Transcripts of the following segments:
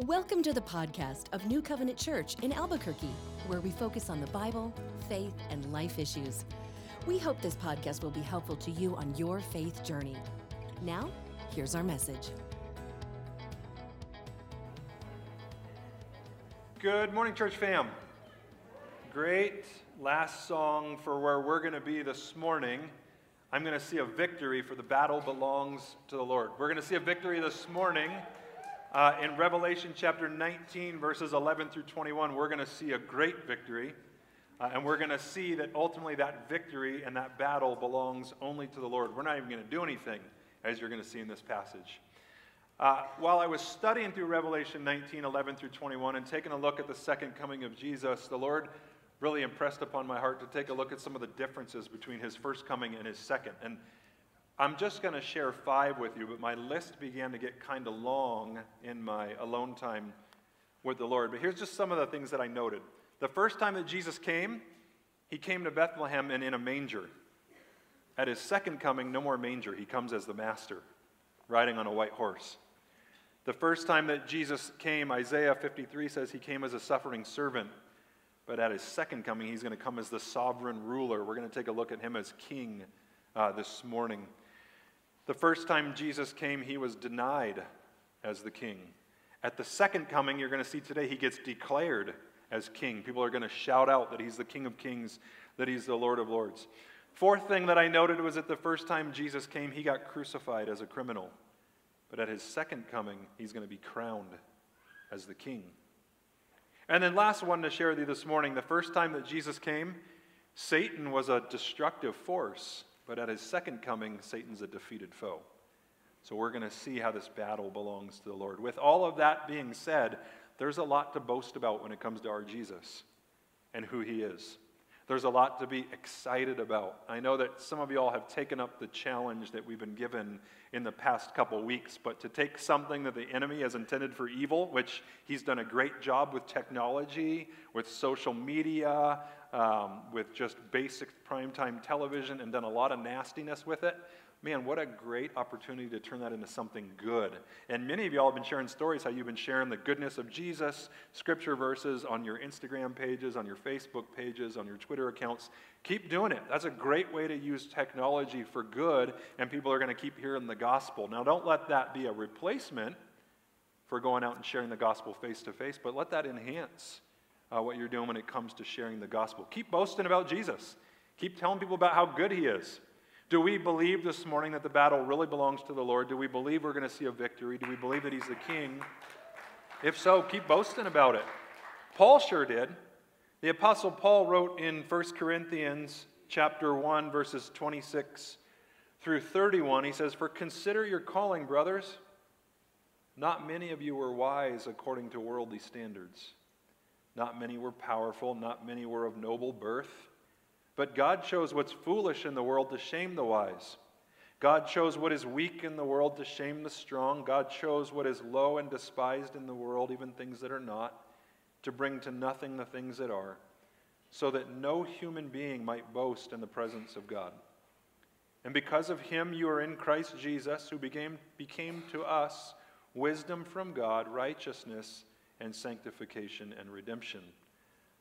Welcome to the podcast of New Covenant Church in Albuquerque, where we focus on the Bible, faith, and life issues. We hope this podcast will be helpful to you on your faith journey. Now, here's our message. Good morning, church fam. Great last song for where we're going to be this morning. I'm going to see a victory for the battle belongs to the Lord. We're going to see a victory this morning uh, in Revelation chapter 19, verses 11 through 21. We're going to see a great victory. Uh, and we're going to see that ultimately that victory and that battle belongs only to the Lord. We're not even going to do anything, as you're going to see in this passage. Uh, while I was studying through Revelation 19, 11 through 21, and taking a look at the second coming of Jesus, the Lord really impressed upon my heart to take a look at some of the differences between his first coming and his second. And I'm just going to share five with you, but my list began to get kind of long in my alone time with the Lord. But here's just some of the things that I noted. The first time that Jesus came, he came to Bethlehem and in a manger. At his second coming, no more manger. He comes as the master, riding on a white horse. The first time that Jesus came, Isaiah 53 says he came as a suffering servant. But at his second coming, he's going to come as the sovereign ruler. We're going to take a look at him as king uh, this morning. The first time Jesus came, he was denied as the king. At the second coming, you're going to see today, he gets declared as king. People are going to shout out that he's the king of kings, that he's the Lord of lords. Fourth thing that I noted was that the first time Jesus came, he got crucified as a criminal. But at his second coming, he's going to be crowned as the king. And then, last one to share with you this morning the first time that Jesus came, Satan was a destructive force. But at his second coming, Satan's a defeated foe. So we're going to see how this battle belongs to the Lord. With all of that being said, there's a lot to boast about when it comes to our Jesus and who he is. There's a lot to be excited about. I know that some of you all have taken up the challenge that we've been given in the past couple weeks, but to take something that the enemy has intended for evil, which he's done a great job with technology, with social media, um, with just basic primetime television, and done a lot of nastiness with it, man, what a great opportunity to turn that into something good. And many of y'all have been sharing stories how you've been sharing the goodness of Jesus, scripture verses on your Instagram pages, on your Facebook pages, on your Twitter accounts. Keep doing it. That's a great way to use technology for good, and people are going to keep hearing the gospel. Now, don't let that be a replacement for going out and sharing the gospel face to face, but let that enhance uh, what you're doing when it comes to sharing the gospel. Keep boasting about Jesus. Keep telling people about how good he is. Do we believe this morning that the battle really belongs to the Lord? Do we believe we're going to see a victory? Do we believe that He's the King? If so, keep boasting about it. Paul sure did. The apostle Paul wrote in 1 Corinthians chapter 1 verses 26 through 31 he says for consider your calling brothers not many of you were wise according to worldly standards not many were powerful not many were of noble birth but God chose what's foolish in the world to shame the wise. God chose what is weak in the world to shame the strong. God chose what is low and despised in the world, even things that are not, to bring to nothing the things that are, so that no human being might boast in the presence of God. And because of him, you are in Christ Jesus, who became, became to us wisdom from God, righteousness, and sanctification and redemption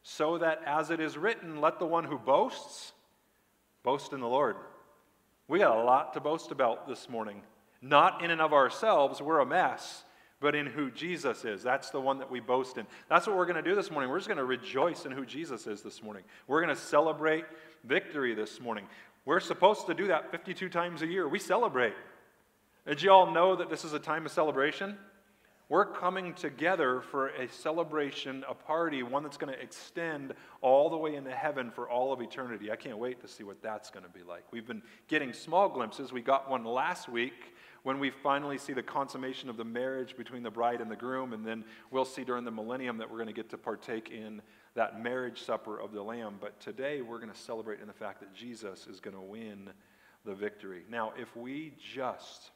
so that as it is written, let the one who boasts boast in the Lord. We got a lot to boast about this morning. Not in and of ourselves, we're a mess, but in who Jesus is. That's the one that we boast in. That's what we're going to do this morning. We're just going to rejoice in who Jesus is this morning. We're going to celebrate victory this morning. We're supposed to do that 52 times a year. We celebrate. Did you all know that this is a time of celebration? We're coming together for a celebration, a party, one that's going to extend all the way into heaven for all of eternity. I can't wait to see what that's going to be like. We've been getting small glimpses. We got one last week when we finally see the consummation of the marriage between the bride and the groom, and then we'll see during the millennium that we're going to get to partake in that marriage supper of the Lamb. But today we're going to celebrate in the fact that Jesus is going to win the victory. Now, if we just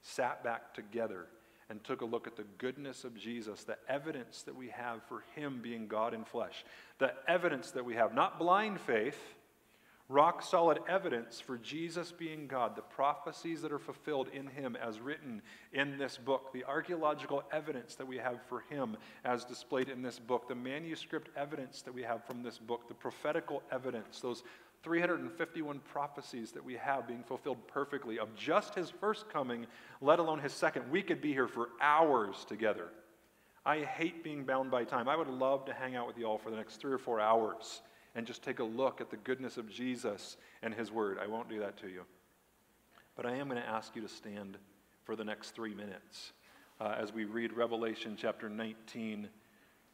sat back together, and took a look at the goodness of Jesus, the evidence that we have for him being God in flesh, the evidence that we have, not blind faith, rock solid evidence for Jesus being God, the prophecies that are fulfilled in him as written in this book, the archaeological evidence that we have for him as displayed in this book, the manuscript evidence that we have from this book, the prophetical evidence, those 351 prophecies that we have being fulfilled perfectly of just his first coming, let alone his second. We could be here for hours together. I hate being bound by time. I would love to hang out with you all for the next three or four hours and just take a look at the goodness of Jesus and His Word. I won't do that to you. But I am going to ask you to stand for the next three minutes uh, as we read Revelation chapter 19,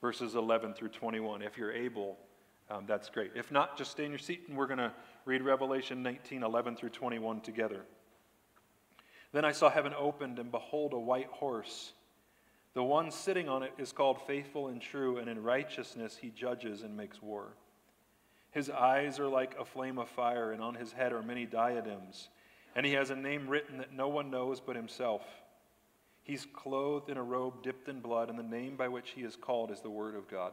verses 11 through 21. If you're able, um, that's great. If not, just stay in your seat and we're going to read Revelation 19, 11 through 21 together. Then I saw heaven opened, and behold, a white horse. The one sitting on it is called Faithful and True, and in righteousness he judges and makes war. His eyes are like a flame of fire, and on his head are many diadems. And he has a name written that no one knows but himself. He's clothed in a robe dipped in blood, and the name by which he is called is the Word of God.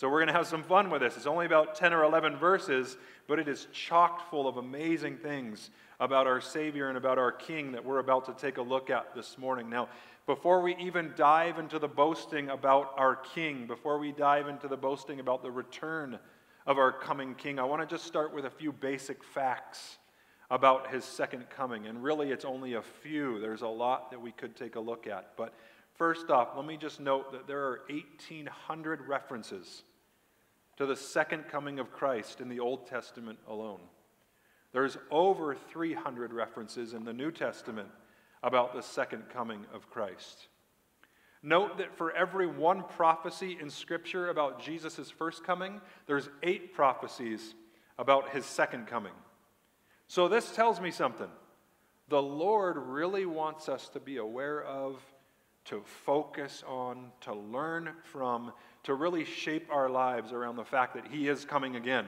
So we're going to have some fun with this. It's only about 10 or 11 verses, but it is chock full of amazing things about our Savior and about our King that we're about to take a look at this morning. Now, before we even dive into the boasting about our King, before we dive into the boasting about the return of our coming King, I want to just start with a few basic facts about his second coming. And really, it's only a few. There's a lot that we could take a look at. But First off, let me just note that there are 1,800 references to the second coming of Christ in the Old Testament alone. There's over 300 references in the New Testament about the second coming of Christ. Note that for every one prophecy in Scripture about Jesus' first coming, there's eight prophecies about his second coming. So this tells me something. The Lord really wants us to be aware of to focus on, to learn from, to really shape our lives around the fact that He is coming again.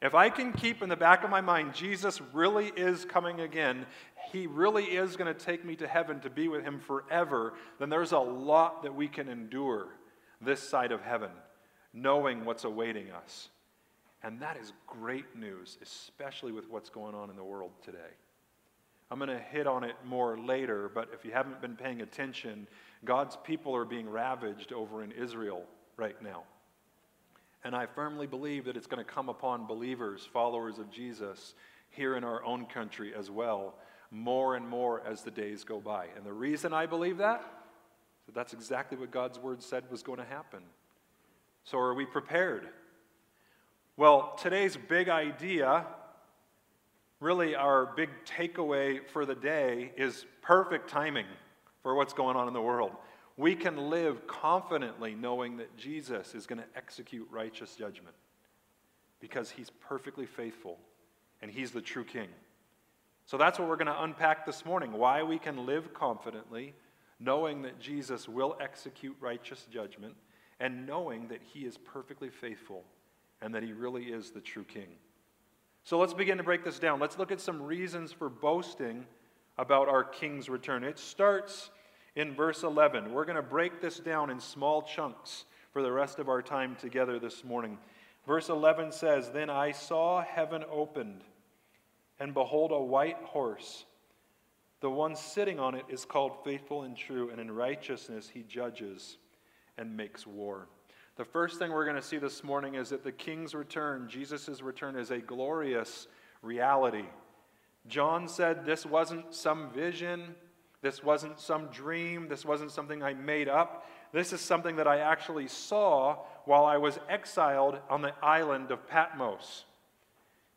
If I can keep in the back of my mind, Jesus really is coming again, He really is going to take me to heaven to be with Him forever, then there's a lot that we can endure this side of heaven, knowing what's awaiting us. And that is great news, especially with what's going on in the world today. I'm going to hit on it more later, but if you haven't been paying attention, God's people are being ravaged over in Israel right now. And I firmly believe that it's going to come upon believers, followers of Jesus, here in our own country as well, more and more as the days go by. And the reason I believe that, that that's exactly what God's word said was going to happen. So are we prepared? Well, today's big idea really our big takeaway for the day is perfect timing for what's going on in the world. We can live confidently knowing that Jesus is going to execute righteous judgment because he's perfectly faithful and he's the true king. So that's what we're going to unpack this morning why we can live confidently knowing that Jesus will execute righteous judgment and knowing that he is perfectly faithful and that he really is the true king. So let's begin to break this down. Let's look at some reasons for boasting about our king's return. It starts in verse 11. We're going to break this down in small chunks for the rest of our time together this morning. Verse 11 says, Then I saw heaven opened, and behold, a white horse. The one sitting on it is called faithful and true, and in righteousness he judges and makes war. The first thing we're going to see this morning is that the king's return, Jesus' return, is a glorious reality. John said this wasn't some vision, this wasn't some dream, this wasn't something I made up. This is something that I actually saw while I was exiled on the island of Patmos.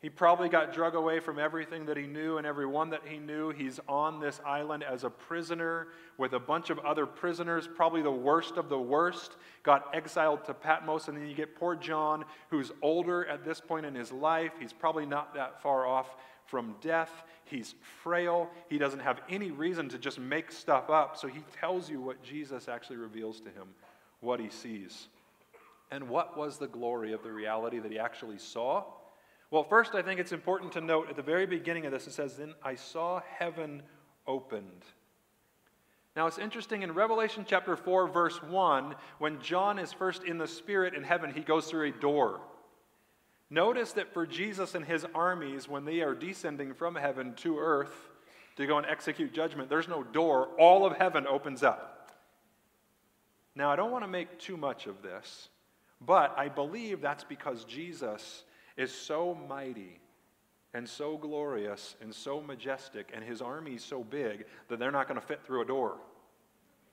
He probably got drug away from everything that he knew and everyone that he knew. He's on this island as a prisoner with a bunch of other prisoners, probably the worst of the worst, got exiled to Patmos. And then you get poor John, who's older at this point in his life. He's probably not that far off from death. He's frail. He doesn't have any reason to just make stuff up. So he tells you what Jesus actually reveals to him, what he sees. And what was the glory of the reality that he actually saw? Well, first, I think it's important to note at the very beginning of this, it says, Then I saw heaven opened. Now, it's interesting in Revelation chapter 4, verse 1, when John is first in the Spirit in heaven, he goes through a door. Notice that for Jesus and his armies, when they are descending from heaven to earth to go and execute judgment, there's no door. All of heaven opens up. Now, I don't want to make too much of this, but I believe that's because Jesus is so mighty and so glorious and so majestic, and his army so big that they're not going to fit through a door.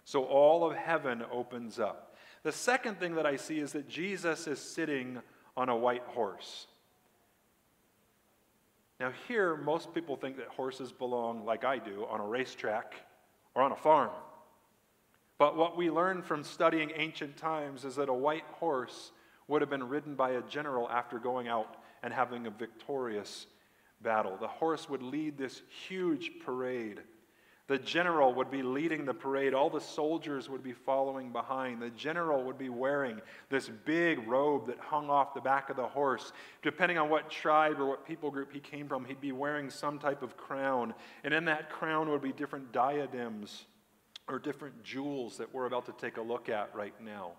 So all of heaven opens up. The second thing that I see is that Jesus is sitting on a white horse. Now, here, most people think that horses belong, like I do, on a racetrack or on a farm. But what we learn from studying ancient times is that a white horse would have been ridden by a general after going out and having a victorious battle. The horse would lead this huge parade. The general would be leading the parade. All the soldiers would be following behind. The general would be wearing this big robe that hung off the back of the horse. Depending on what tribe or what people group he came from, he'd be wearing some type of crown. And in that crown would be different diadems or different jewels that we're about to take a look at right now.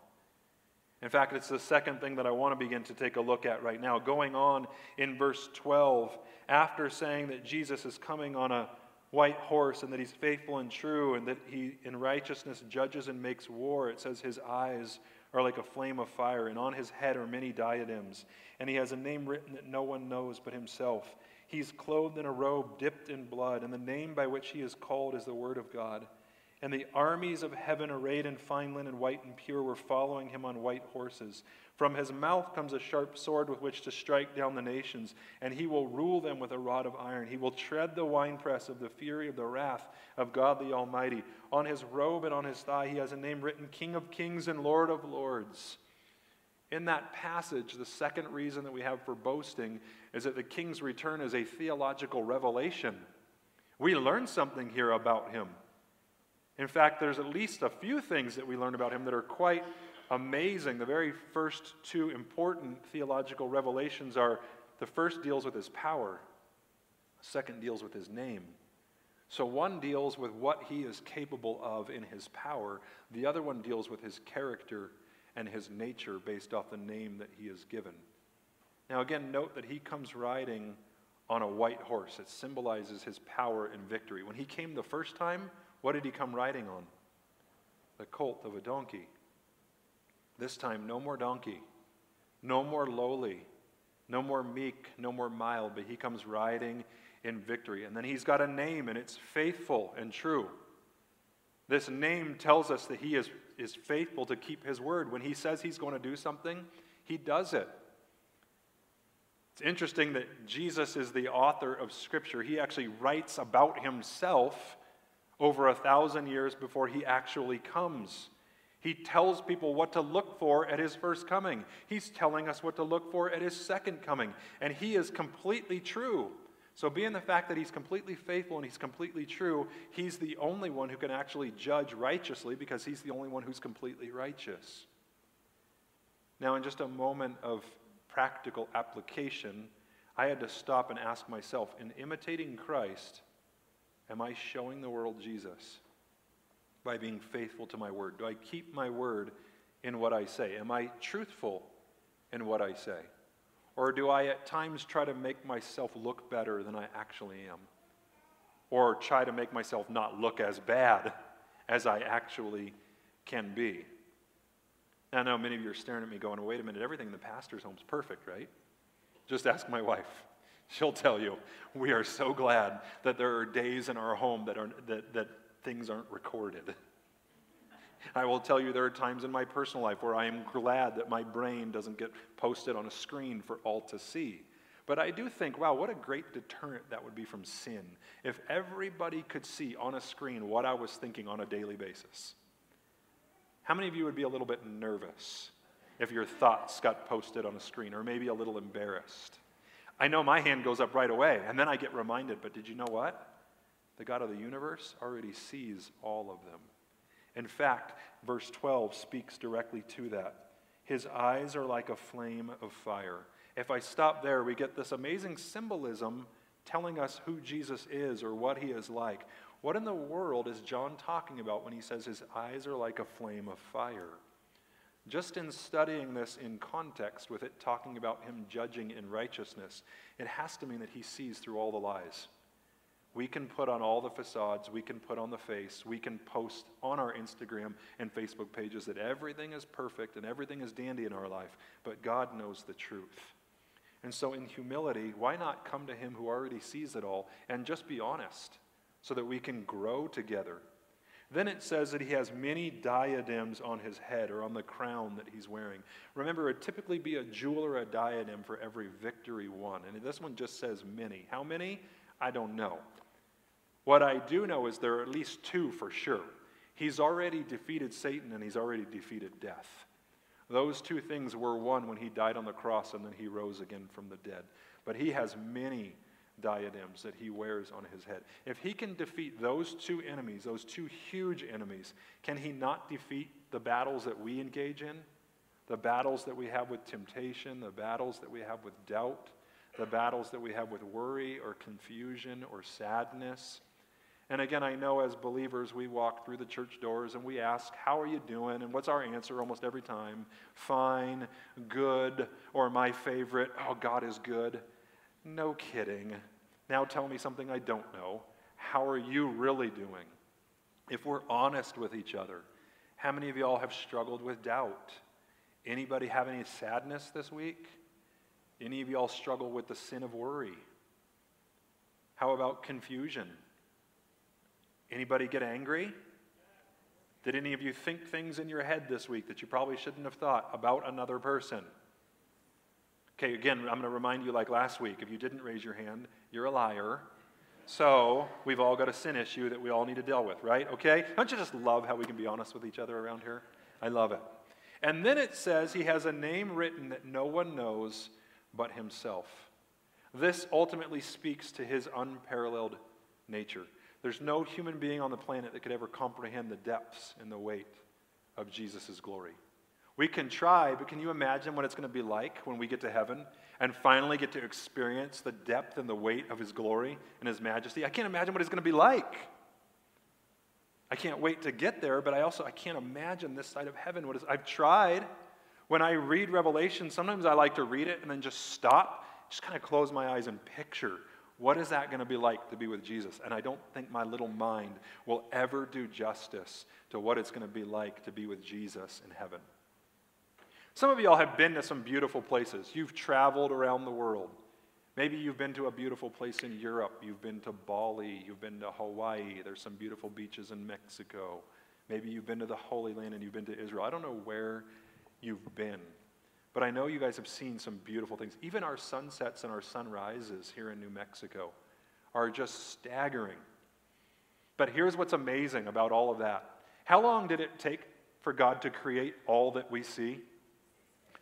In fact, it's the second thing that I want to begin to take a look at right now. Going on in verse 12, after saying that Jesus is coming on a white horse and that he's faithful and true and that he in righteousness judges and makes war, it says his eyes are like a flame of fire, and on his head are many diadems. And he has a name written that no one knows but himself. He's clothed in a robe dipped in blood, and the name by which he is called is the Word of God. And the armies of heaven, arrayed in fine linen, white and pure, were following him on white horses. From his mouth comes a sharp sword with which to strike down the nations, and he will rule them with a rod of iron. He will tread the winepress of the fury of the wrath of God the Almighty. On his robe and on his thigh, he has a name written King of Kings and Lord of Lords. In that passage, the second reason that we have for boasting is that the king's return is a theological revelation. We learn something here about him. In fact, there's at least a few things that we learn about him that are quite amazing. The very first two important theological revelations are the first deals with his power, the second deals with his name. So one deals with what he is capable of in his power, the other one deals with his character and his nature based off the name that he is given. Now, again, note that he comes riding on a white horse. It symbolizes his power and victory. When he came the first time, what did he come riding on? The colt of a donkey. This time, no more donkey, no more lowly, no more meek, no more mild, but he comes riding in victory. And then he's got a name, and it's faithful and true. This name tells us that he is, is faithful to keep his word. When he says he's going to do something, he does it. It's interesting that Jesus is the author of Scripture. He actually writes about himself over a thousand years before he actually comes. He tells people what to look for at his first coming. He's telling us what to look for at his second coming. And he is completely true. So, being the fact that he's completely faithful and he's completely true, he's the only one who can actually judge righteously because he's the only one who's completely righteous. Now, in just a moment of practical application, I had to stop and ask myself in imitating Christ, Am I showing the world Jesus by being faithful to my word? Do I keep my word in what I say? Am I truthful in what I say? Or do I at times try to make myself look better than I actually am? Or try to make myself not look as bad as I actually can be? I know many of you are staring at me going, wait a minute, everything in the pastor's home is perfect, right? Just ask my wife. She'll tell you, we are so glad that there are days in our home that, are, that, that things aren't recorded. I will tell you there are times in my personal life where I am glad that my brain doesn't get posted on a screen for all to see. But I do think, wow, what a great deterrent that would be from sin if everybody could see on a screen what I was thinking on a daily basis. How many of you would be a little bit nervous if your thoughts got posted on a screen, or maybe a little embarrassed? I know my hand goes up right away, and then I get reminded, but did you know what? The God of the universe already sees all of them. In fact, verse 12 speaks directly to that. His eyes are like a flame of fire. If I stop there, we get this amazing symbolism telling us who Jesus is or what he is like. What in the world is John talking about when he says his eyes are like a flame of fire? Just in studying this in context, with it talking about him judging in righteousness, it has to mean that he sees through all the lies. We can put on all the facades, we can put on the face, we can post on our Instagram and Facebook pages that everything is perfect and everything is dandy in our life, but God knows the truth. And so, in humility, why not come to Him who already sees it all and just be honest so that we can grow together? Then it says that he has many diadems on his head or on the crown that he's wearing. Remember, it would typically be a jewel or a diadem for every victory won. And this one just says many. How many? I don't know. What I do know is there are at least two for sure. He's already defeated Satan and he's already defeated death. Those two things were won when he died on the cross and then he rose again from the dead. But he has many diadems that he wears on his head. If he can defeat those two enemies, those two huge enemies, can he not defeat the battles that we engage in? The battles that we have with temptation, the battles that we have with doubt, the battles that we have with worry or confusion or sadness. And again, I know as believers, we walk through the church doors and we ask, How are you doing? And what's our answer almost every time? Fine, good, or my favorite, Oh, God is good. No kidding. Now tell me something I don't know. How are you really doing? If we're honest with each other, how many of y'all have struggled with doubt? Anybody have any sadness this week? Any of y'all struggle with the sin of worry? How about confusion? Anybody get angry? Did any of you think things in your head this week that you probably shouldn't have thought about another person? Okay, again, I'm going to remind you like last week if you didn't raise your hand, you're a liar. So we've all got a sin issue that we all need to deal with, right? Okay? Don't you just love how we can be honest with each other around here? I love it. And then it says he has a name written that no one knows but himself. This ultimately speaks to his unparalleled nature. There's no human being on the planet that could ever comprehend the depths and the weight of Jesus' glory. We can try, but can you imagine what it's going to be like when we get to heaven and finally get to experience the depth and the weight of his glory and his majesty? I can't imagine what it's going to be like. I can't wait to get there, but I also I can't imagine this side of heaven. What is I've tried. When I read Revelation, sometimes I like to read it and then just stop, just kind of close my eyes and picture what is that going to be like to be with Jesus? And I don't think my little mind will ever do justice to what it's going to be like to be with Jesus in heaven. Some of y'all have been to some beautiful places. You've traveled around the world. Maybe you've been to a beautiful place in Europe. You've been to Bali. You've been to Hawaii. There's some beautiful beaches in Mexico. Maybe you've been to the Holy Land and you've been to Israel. I don't know where you've been. But I know you guys have seen some beautiful things. Even our sunsets and our sunrises here in New Mexico are just staggering. But here's what's amazing about all of that. How long did it take for God to create all that we see?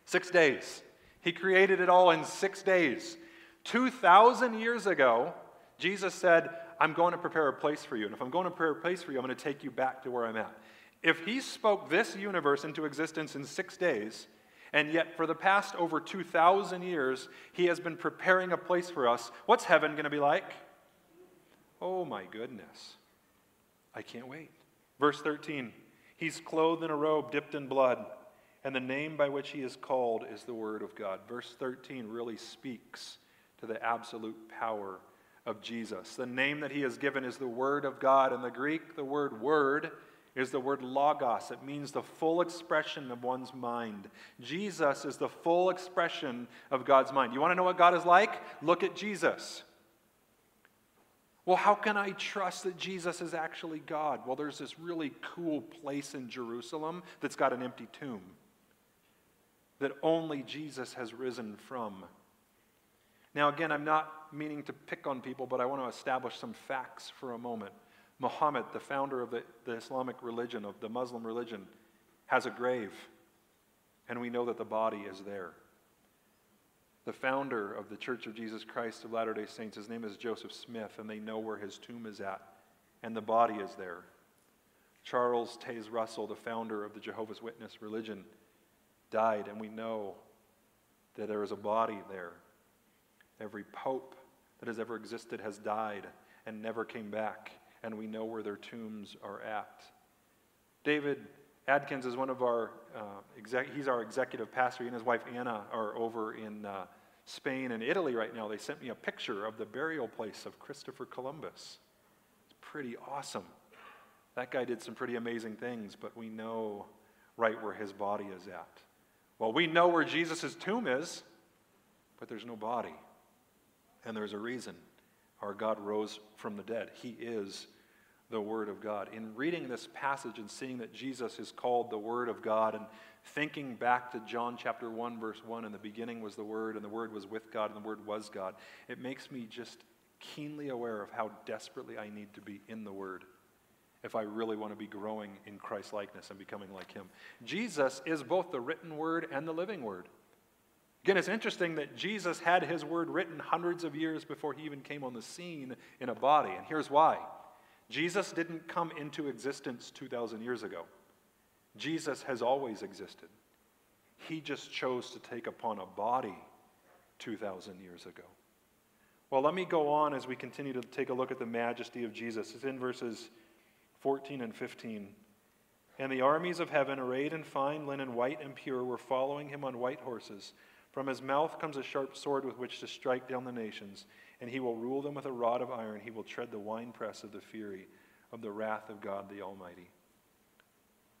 Six days. He created it all in six days. 2,000 years ago, Jesus said, I'm going to prepare a place for you. And if I'm going to prepare a place for you, I'm going to take you back to where I'm at. If he spoke this universe into existence in six days, and yet, for the past over 2,000 years, he has been preparing a place for us. What's heaven going to be like? Oh my goodness. I can't wait. Verse 13 He's clothed in a robe dipped in blood, And the name by which he is called is the Word of God. Verse 13 really speaks to the absolute power of Jesus. The name that he is given is the Word of God. In the Greek, the word word is the word logos. It means the full expression of one's mind. Jesus is the full expression of God's mind. You want to know what God is like? Look at Jesus. Well, how can I trust that Jesus is actually God? Well, there's this really cool place in Jerusalem that's got an empty tomb that only Jesus has risen from. Now, again, I'm not meaning to pick on people, but I want to establish some facts for a moment. Muhammad, the founder of the, the Islamic religion, of the Muslim religion, has a grave, and we know that the body is there. The founder of the Church of Jesus Christ of Latter day Saints, his name is Joseph Smith, and they know where his tomb is at, and the body is there. Charles Taze Russell, the founder of the Jehovah's Witness religion, died, and we know that there is a body there. Every pope that has ever existed has died and never came back, and we know where their tombs are at. David Adkins is one of our, uh, exec- he's our executive pastor. He and his wife Anna are over in uh, Spain and Italy right now. They sent me a picture of the burial place of Christopher Columbus. It's pretty awesome. That guy did some pretty amazing things, but we know right where his body is at. Well, we know where Jesus' tomb is, but there's no body. And there's a reason. Our God rose from the dead. He is the Word of God. In reading this passage and seeing that Jesus is called the Word of God and thinking back to John chapter 1, verse 1, in the beginning was the Word, and the Word was with God, and the Word was God, it makes me just keenly aware of how desperately I need to be in the Word if I really want to be growing in Christ likeness and becoming like Him. Jesus is both the written Word and the living Word. Again, it's interesting that Jesus had His Word written hundreds of years before He even came on the scene in a body, and here's why. Jesus didn't come into existence 2,000 years ago. Jesus has always existed. He just chose to take upon a body 2,000 years ago. Well, let me go on as we continue to take a look at the majesty of Jesus. It's in verses 14 and 15. And the armies of heaven, arrayed in fine linen, white and pure, were following him on white horses. From his mouth comes a sharp sword with which to strike down the nations, and he will rule them with a rod of iron. He will tread the winepress of the fury of the wrath of God the Almighty.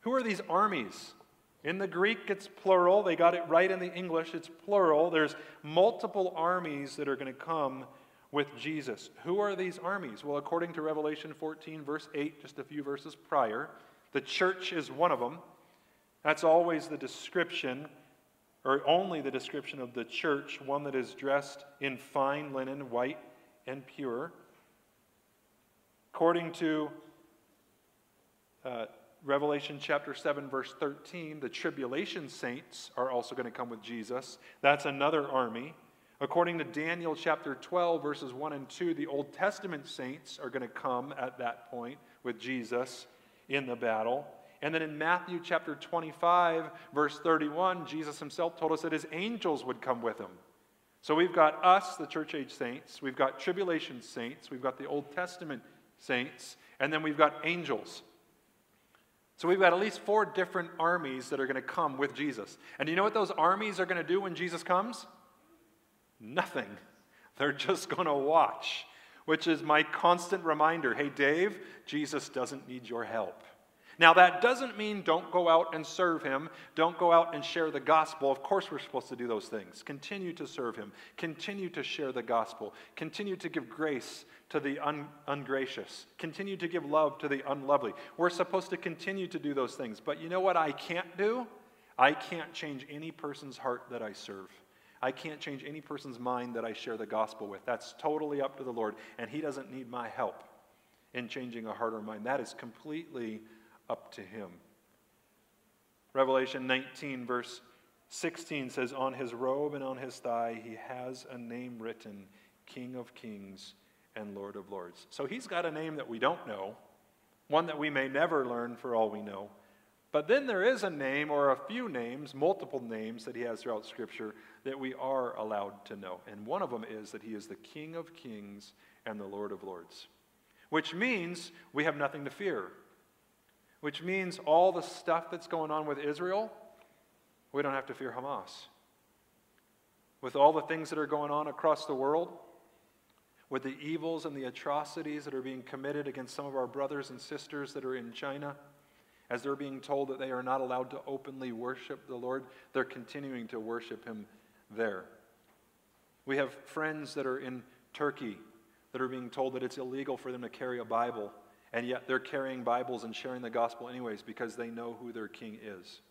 Who are these armies? In the Greek, it's plural. They got it right in the English, it's plural. There's multiple armies that are going to come with Jesus. Who are these armies? Well, according to Revelation 14, verse 8, just a few verses prior, the church is one of them. That's always the description, or only the description of the church, one that is dressed in fine linen, white and pure. According to uh, Revelation chapter 7, verse 13, the tribulation saints are also going to come with Jesus. That's another army. According to Daniel chapter 12, verses 1 and 2, the Old Testament saints are going to come at that point with Jesus in the battle. And then in Matthew chapter 25, verse 31, Jesus himself told us that his angels would come with him. So we've got us, the church age saints, we've got tribulation saints, we've got the Old Testament saints, and then we've got angels. So we've got at least four different armies that are going to come with Jesus. And you know what those armies are going to do when Jesus comes? Nothing. They're just going to watch, which is my constant reminder hey, Dave, Jesus doesn't need your help. Now, that doesn't mean don't go out and serve him. Don't go out and share the gospel. Of course, we're supposed to do those things. Continue to serve him. Continue to share the gospel. Continue to give grace to the un- ungracious. Continue to give love to the unlovely. We're supposed to continue to do those things. But you know what I can't do? I can't change any person's heart that I serve. I can't change any person's mind that I share the gospel with. That's totally up to the Lord, and He doesn't need my help in changing a heart or mind. That is completely up to Him. Revelation 19, verse 16 says, On his robe and on his thigh, he has a name written King of Kings and Lord of Lords. So he's got a name that we don't know, one that we may never learn for all we know. But then there is a name or a few names, multiple names that he has throughout Scripture that we are allowed to know. And one of them is that he is the King of kings and the Lord of lords, which means we have nothing to fear, which means all the stuff that's going on with Israel, we don't have to fear Hamas. With all the things that are going on across the world, with the evils and the atrocities that are being committed against some of our brothers and sisters that are in China, as they're being told that they are not allowed to openly worship the Lord, they're continuing to worship Him there. We have friends that are in Turkey that are being told that it's illegal for them to carry a Bible, and yet they're carrying Bibles and sharing the gospel anyways because they know who their king is.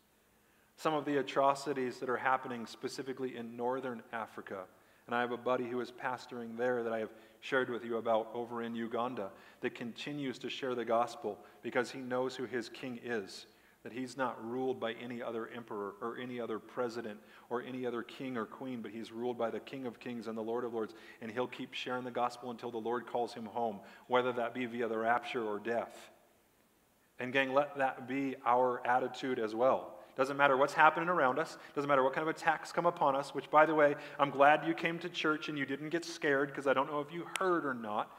Some of the atrocities that are happening specifically in northern Africa. And I have a buddy who is pastoring there that I have shared with you about over in Uganda that continues to share the gospel because he knows who his king is that he's not ruled by any other emperor or any other president or any other king or queen, but he's ruled by the King of Kings and the Lord of Lords, and he'll keep sharing the gospel until the Lord calls him home, whether that be via the rapture or death. And, gang, let that be our attitude as well. Doesn't matter what's happening around us. Doesn't matter what kind of attacks come upon us, which, by the way, I'm glad you came to church and you didn't get scared because I don't know if you heard or not.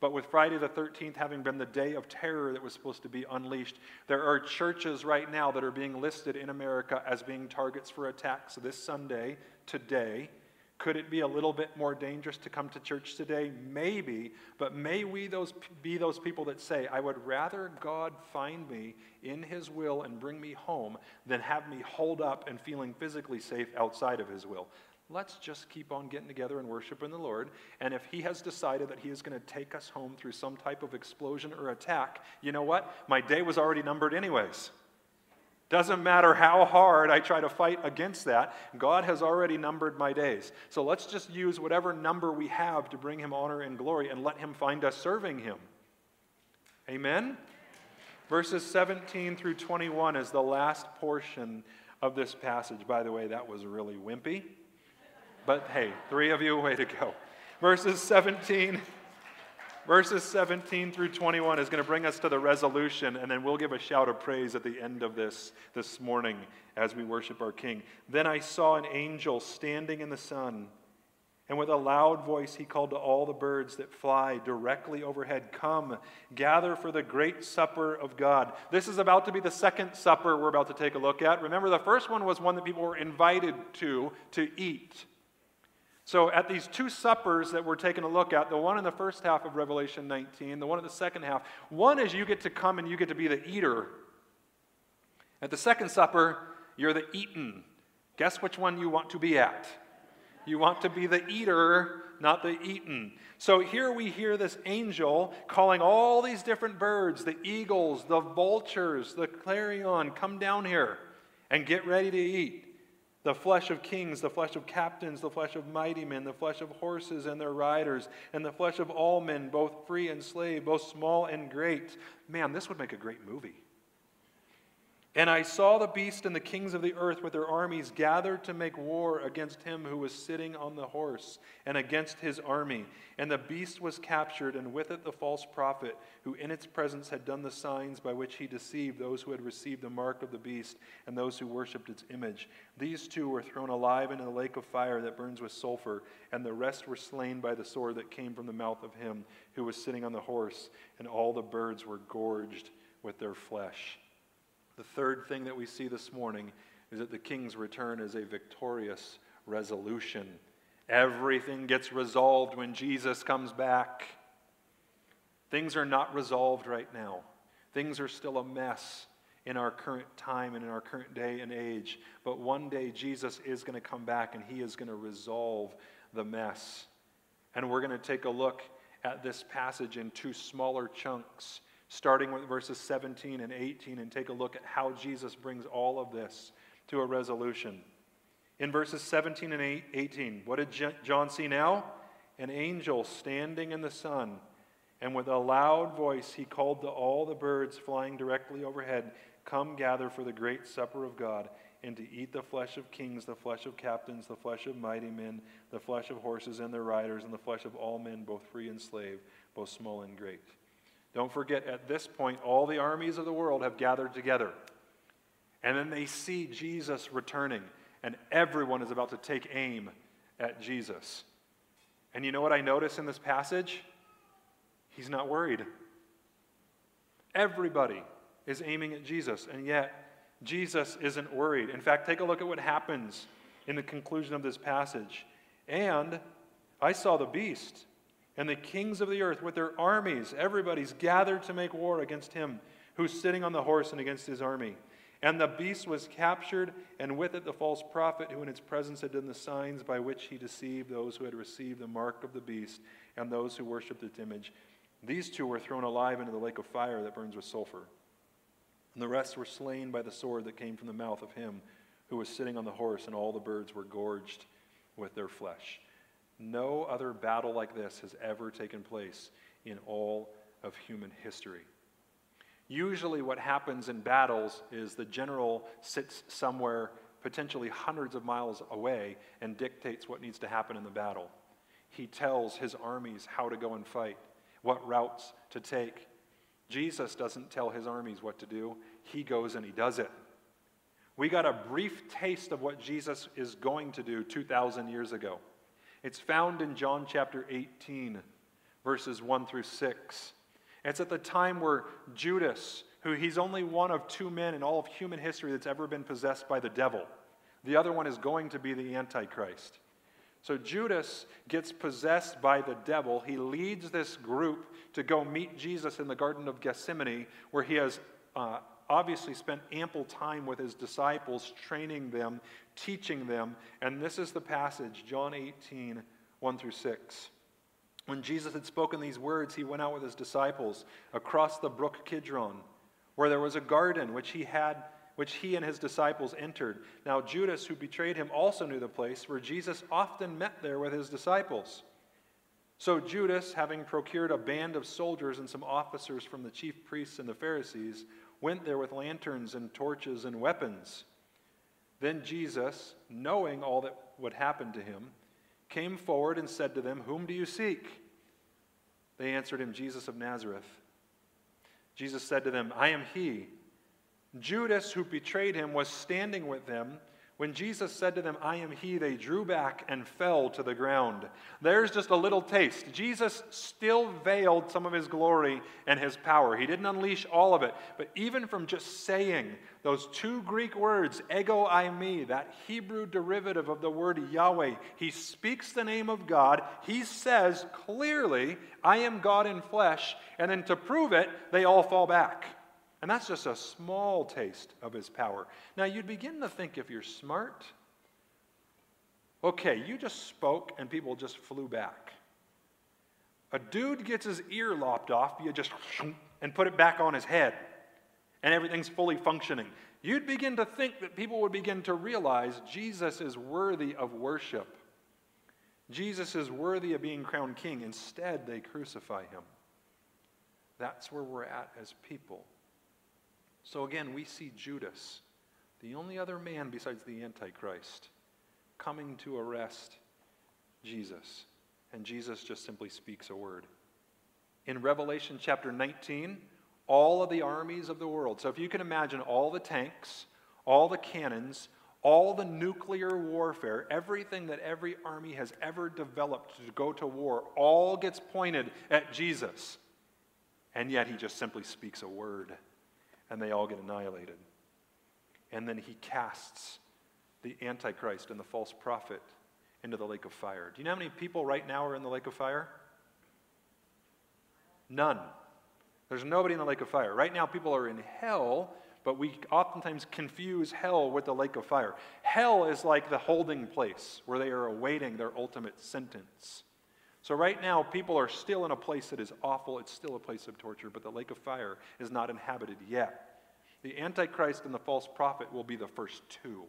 But with Friday the 13th having been the day of terror that was supposed to be unleashed, there are churches right now that are being listed in America as being targets for attacks this Sunday, today. Could it be a little bit more dangerous to come to church today? Maybe, but may we those, be those people that say, I would rather God find me in His will and bring me home than have me holed up and feeling physically safe outside of His will. Let's just keep on getting together and worshiping the Lord. And if He has decided that He is going to take us home through some type of explosion or attack, you know what? My day was already numbered, anyways. Doesn't matter how hard I try to fight against that, God has already numbered my days. So let's just use whatever number we have to bring Him honor and glory and let Him find us serving Him. Amen? Verses 17 through 21 is the last portion of this passage. By the way, that was really wimpy. But hey, three of you, way to go. Verses 17, verses 17 through 21 is going to bring us to the resolution, and then we'll give a shout of praise at the end of this this morning as we worship our King. Then I saw an angel standing in the sun. And with a loud voice, he called to all the birds that fly directly overhead Come, gather for the great supper of God. This is about to be the second supper we're about to take a look at. Remember, the first one was one that people were invited to to eat. So, at these two suppers that we're taking a look at, the one in the first half of Revelation 19, the one in the second half, one is you get to come and you get to be the eater. At the second supper, you're the eaten. Guess which one you want to be at? You want to be the eater, not the eaten. So here we hear this angel calling all these different birds the eagles, the vultures, the clarion come down here and get ready to eat the flesh of kings, the flesh of captains, the flesh of mighty men, the flesh of horses and their riders, and the flesh of all men, both free and slave, both small and great. Man, this would make a great movie. And I saw the beast and the kings of the earth with their armies gathered to make war against him who was sitting on the horse and against his army. And the beast was captured, and with it the false prophet, who in its presence had done the signs by which he deceived those who had received the mark of the beast and those who worshipped its image. These two were thrown alive into the lake of fire that burns with sulfur, and the rest were slain by the sword that came from the mouth of him who was sitting on the horse, and all the birds were gorged with their flesh. The third thing that we see this morning is that the king's return is a victorious resolution. Everything gets resolved when Jesus comes back. Things are not resolved right now. Things are still a mess in our current time and in our current day and age. But one day Jesus is going to come back and he is going to resolve the mess. And we're going to take a look at this passage in two smaller chunks starting with verses 17 and 18, and take a look at how Jesus brings all of this to a resolution. In verses 17 and 18, what did John see now? An angel standing in the sun, and with a loud voice he called to all the birds flying directly overhead, Come gather for the great supper of God, and to eat the flesh of kings, the flesh of captains, the flesh of mighty men, the flesh of horses and their riders, and the flesh of all men, both free and slave, both small and great. Don't forget, at this point, all the armies of the world have gathered together. And then they see Jesus returning, and everyone is about to take aim at Jesus. And you know what I notice in this passage? He's not worried. Everybody is aiming at Jesus, and yet Jesus isn't worried. In fact, take a look at what happens in the conclusion of this passage. And I saw the beast and the kings of the earth with their armies. Everybody's gathered to make war against him who's sitting on the horse and against his army. And the beast was captured, and with it the false prophet who in its presence had done the signs by which he deceived those who had received the mark of the beast and those who worshipped its image. These two were thrown alive into the lake of fire that burns with sulfur. And the rest were slain by the sword that came from the mouth of him who was sitting on the horse, and all the birds were gorged with their flesh. No other battle like this has ever taken place in all of human history. Usually, what happens in battles is the general sits somewhere, potentially hundreds of miles away, and dictates what needs to happen in the battle. He tells his armies how to go and fight, what routes to take. Jesus doesn't tell his armies what to do, he goes and he does it. We got a brief taste of what Jesus is going to do 2,000 years ago. It's found in John chapter 18, verses 1 through 6. It's at the time where Judas, who he's only one of two men in all of human history that's ever been possessed by the devil, the other one is going to be the Antichrist. So Judas gets possessed by the devil. He leads this group to go meet Jesus in the Garden of Gethsemane, where he has uh, obviously spent ample time with his disciples, training them, teaching them. And this is the passage, John 18, 1 through 6. When Jesus had spoken these words, he went out with his disciples across the brook Kidron, where there was a garden which he had which he and his disciples entered. Now Judas, who betrayed him, also knew the place where Jesus often met there with his disciples. So Judas, having procured a band of soldiers and some officers from the chief priests and the Pharisees, went there with lanterns and torches and weapons. Then Jesus, knowing all that would happen to him, came forward and said to them, Whom do you seek? They answered him, Jesus of Nazareth. Jesus said to them, I am he. Judas, who betrayed him, was standing with them. When Jesus said to them, I am he, they drew back and fell to the ground. There's just a little taste. Jesus still veiled some of his glory and his power. He didn't unleash all of it. But even from just saying those two Greek words, ego eimi, that Hebrew derivative of the word Yahweh, he speaks the name of God. He says clearly, I am God in flesh. And then to prove it, they all fall back. And that's just a small taste of his power. Now, you'd begin to think if you're smart, okay, you just spoke and people just flew back. A dude gets his ear lopped off, you just and put it back on his head, and everything's fully functioning. You'd begin to think that people would begin to realize Jesus is worthy of worship. Jesus is worthy of being crowned king. Instead, they crucify him. That's where we're at as people. So again, we see Judas, the only other man besides the Antichrist, coming to arrest Jesus. And Jesus just simply speaks a word. In Revelation chapter 19, all of the armies of the world, so if you can imagine all the tanks, all the cannons, all the nuclear warfare, everything that every army has ever developed to go to war, all gets pointed at Jesus. And yet he just simply speaks a word and they all get annihilated. And then he casts the Antichrist and the false prophet into the lake of fire. Do you know how many people right now are in the lake of fire? None. There's nobody in the lake of fire. Right now, people are in hell, but we oftentimes confuse hell with the lake of fire. Hell is like the holding place where they are awaiting their ultimate sentence. So, right now, people are still in a place that is awful. It's still a place of torture, but the lake of fire is not inhabited yet. The Antichrist and the false prophet will be the first two.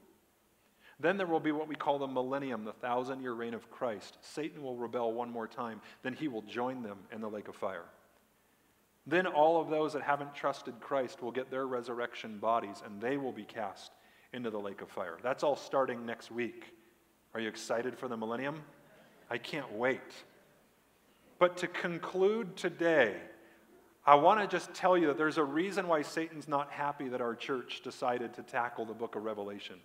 Then there will be what we call the millennium, the thousand year reign of Christ. Satan will rebel one more time. Then he will join them in the lake of fire. Then all of those that haven't trusted Christ will get their resurrection bodies and they will be cast into the lake of fire. That's all starting next week. Are you excited for the millennium? I can't wait. But to conclude today, I want to just tell you that there's a reason why Satan's not happy that our church decided to tackle the book of Revelation.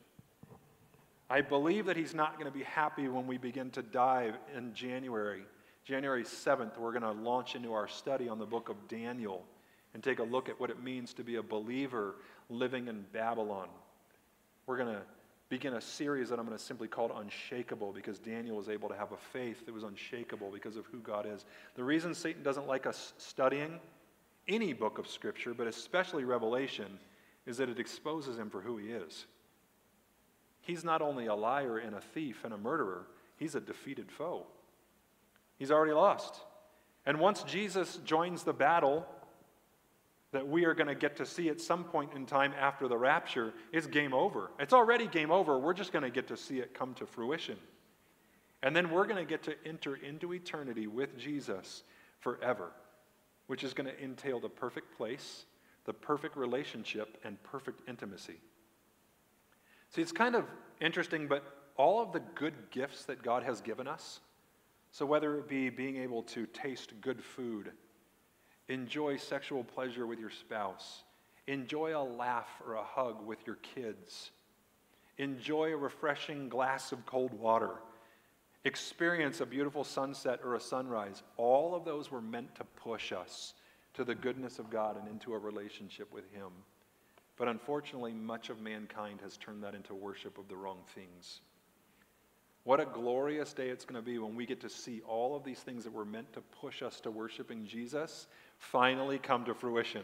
I believe that he's not going to be happy when we begin to dive in January. January 7th, we're going to launch into our study on the book of Daniel. and take a look at what it means to be a believer living in Babylon. We're going to begin a series that I'm going to simply call Unshakable because Daniel was able to have a faith that was unshakable because of who God is. The reason Satan doesn't like us studying any book of Scripture, but especially Revelation, is that it exposes him for who he is. He's not only a liar and a thief and a murderer, he's a defeated foe. He's already lost. And once Jesus joins the battle that we are going to get to see at some point in time after the rapture, is game over. It's already game over. We're just going to get to see it come to fruition. And then we're going to get to enter into eternity with Jesus forever, which is going to entail the perfect place, the perfect relationship, and perfect intimacy. See, it's kind of interesting, but all of the good gifts that God has given us, so whether it be being able to taste good food, enjoy sexual pleasure with your spouse, enjoy a laugh or a hug with your kids, enjoy a refreshing glass of cold water, experience a beautiful sunset or a sunrise, all of those were meant to push us to the goodness of God and into a relationship with Him. But unfortunately, much of mankind has turned that into worship of the wrong things. What a glorious day it's going to be when we get to see all of these things that were meant to push us to worshiping Jesus finally come to fruition.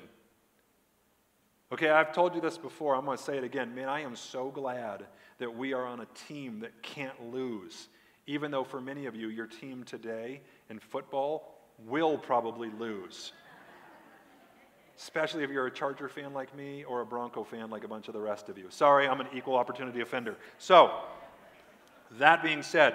Okay, I've told you this before. I'm going to say it again. Man, I am so glad that we are on a team that can't lose. Even though for many of you, your team today in football will probably lose especially if you're a Charger fan like me or a Bronco fan like a bunch of the rest of you. Sorry, I'm an equal opportunity offender. So, that being said,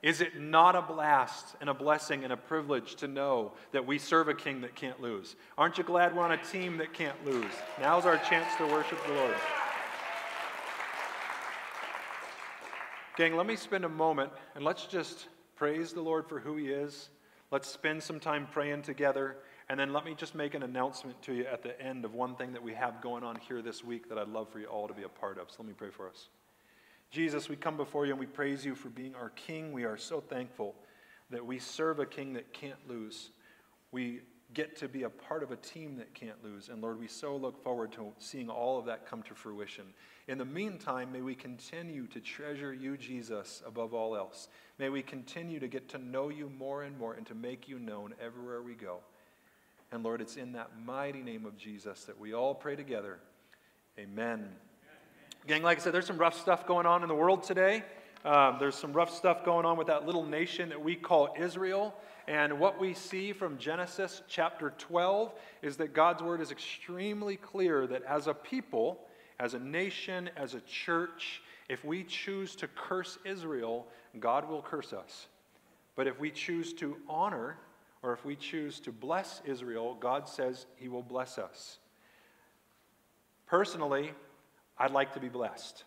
is it not a blast and a blessing and a privilege to know that we serve a king that can't lose? Aren't you glad we're on a team that can't lose? Now's our chance to worship the Lord. Gang, let me spend a moment and let's just praise the Lord for who He is. Let's spend some time praying together. And then let me just make an announcement to you at the end of one thing that we have going on here this week that I'd love for you all to be a part of. So let me pray for us. Jesus, we come before you and we praise you for being our King. We are so thankful that we serve a King that can't lose. We get to be a part of a team that can't lose. And Lord, we so look forward to seeing all of that come to fruition. In the meantime, may we continue to treasure you, Jesus, above all else. May we continue to get to know you more and more and to make you known everywhere we go. And Lord, it's in that mighty name of Jesus that we all pray together. Amen. Gang, like I said, there's some rough stuff going on in the world today. Um, there's some rough stuff going on with that little nation that we call Israel. And what we see from Genesis chapter 12 is that God's word is extremely clear that as a people, as a nation, as a church, if we choose to curse Israel, God will curse us. But if we choose to honor or if we choose to bless Israel, God says he will bless us. Personally, I'd like to be blessed.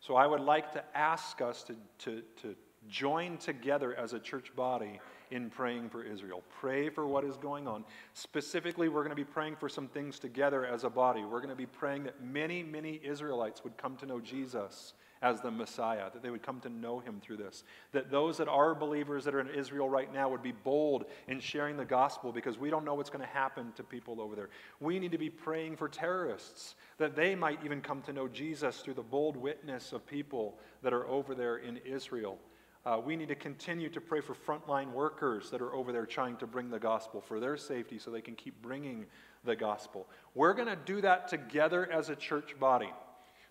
So I would like to ask us to, to, to join together as a church body in praying for Israel. Pray for what is going on. Specifically, we're going to be praying for some things together as a body. We're going to be praying that many, many Israelites would come to know Jesus as the Messiah, that they would come to know him through this. That those that are believers that are in Israel right now would be bold in sharing the gospel because we don't know what's going to happen to people over there. We need to be praying for terrorists, that they might even come to know Jesus through the bold witness of people that are over there in Israel. Uh, we need to continue to pray for frontline workers that are over there trying to bring the gospel for their safety so they can keep bringing the gospel. We're going to do that together as a church body.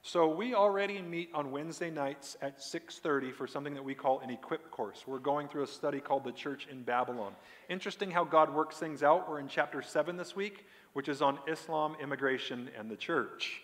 So we already meet on Wednesday nights at 6:30 for something that we call an equip course. We're going through a study called The Church in Babylon. Interesting how God works things out. We're in chapter 7 this week, which is on Islam, immigration, and the church.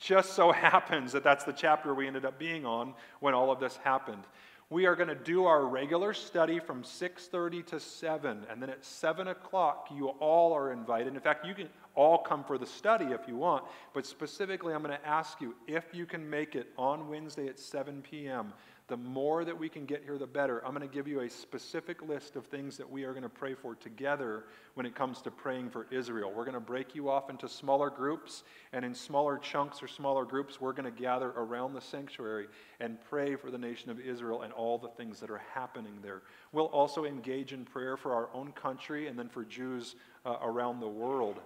Just so happens that that's the chapter we ended up being on when all of this happened we are going to do our regular study from 6.30 to 7 and then at 7 o'clock you all are invited. In fact you can all come for the study if you want but specifically i'm going to ask you if you can make it on wednesday at 7 p.m the more that we can get here, the better. I'm going to give you a specific list of things that we are going to pray for together when it comes to praying for Israel. We're going to break you off into smaller groups, and in smaller chunks or smaller groups, we're going to gather around the sanctuary and pray for the nation of Israel and all the things that are happening there. We'll also engage in prayer for our own country and then for Jews uh, around the world.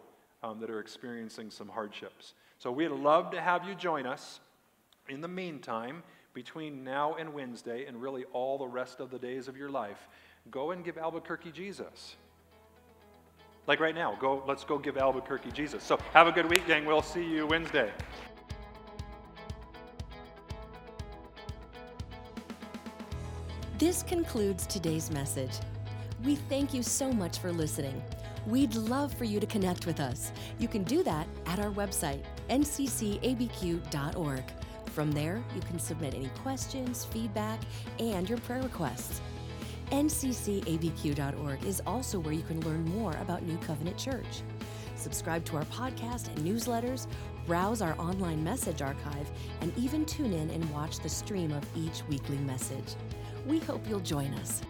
um, that are experiencing some hardships. So we'd love to have you join us. In the meantime, between now and Wednesday, and really all the rest of the days of your life, go and give Albuquerque Jesus. Like right now, go, let's go give Albuquerque Jesus. So have a good week, gang. We'll see you Wednesday. This concludes today's message. We thank you so much for listening. We'd love for you to connect with us. You can do that at our website, nccabq.org. From there, you can submit any questions, feedback, and your prayer requests. nccabq.org is also where you can learn more about New Covenant Church. Subscribe to our podcast and newsletters, browse our online message archive, and even tune in and watch the stream of each weekly message. We hope you'll join us.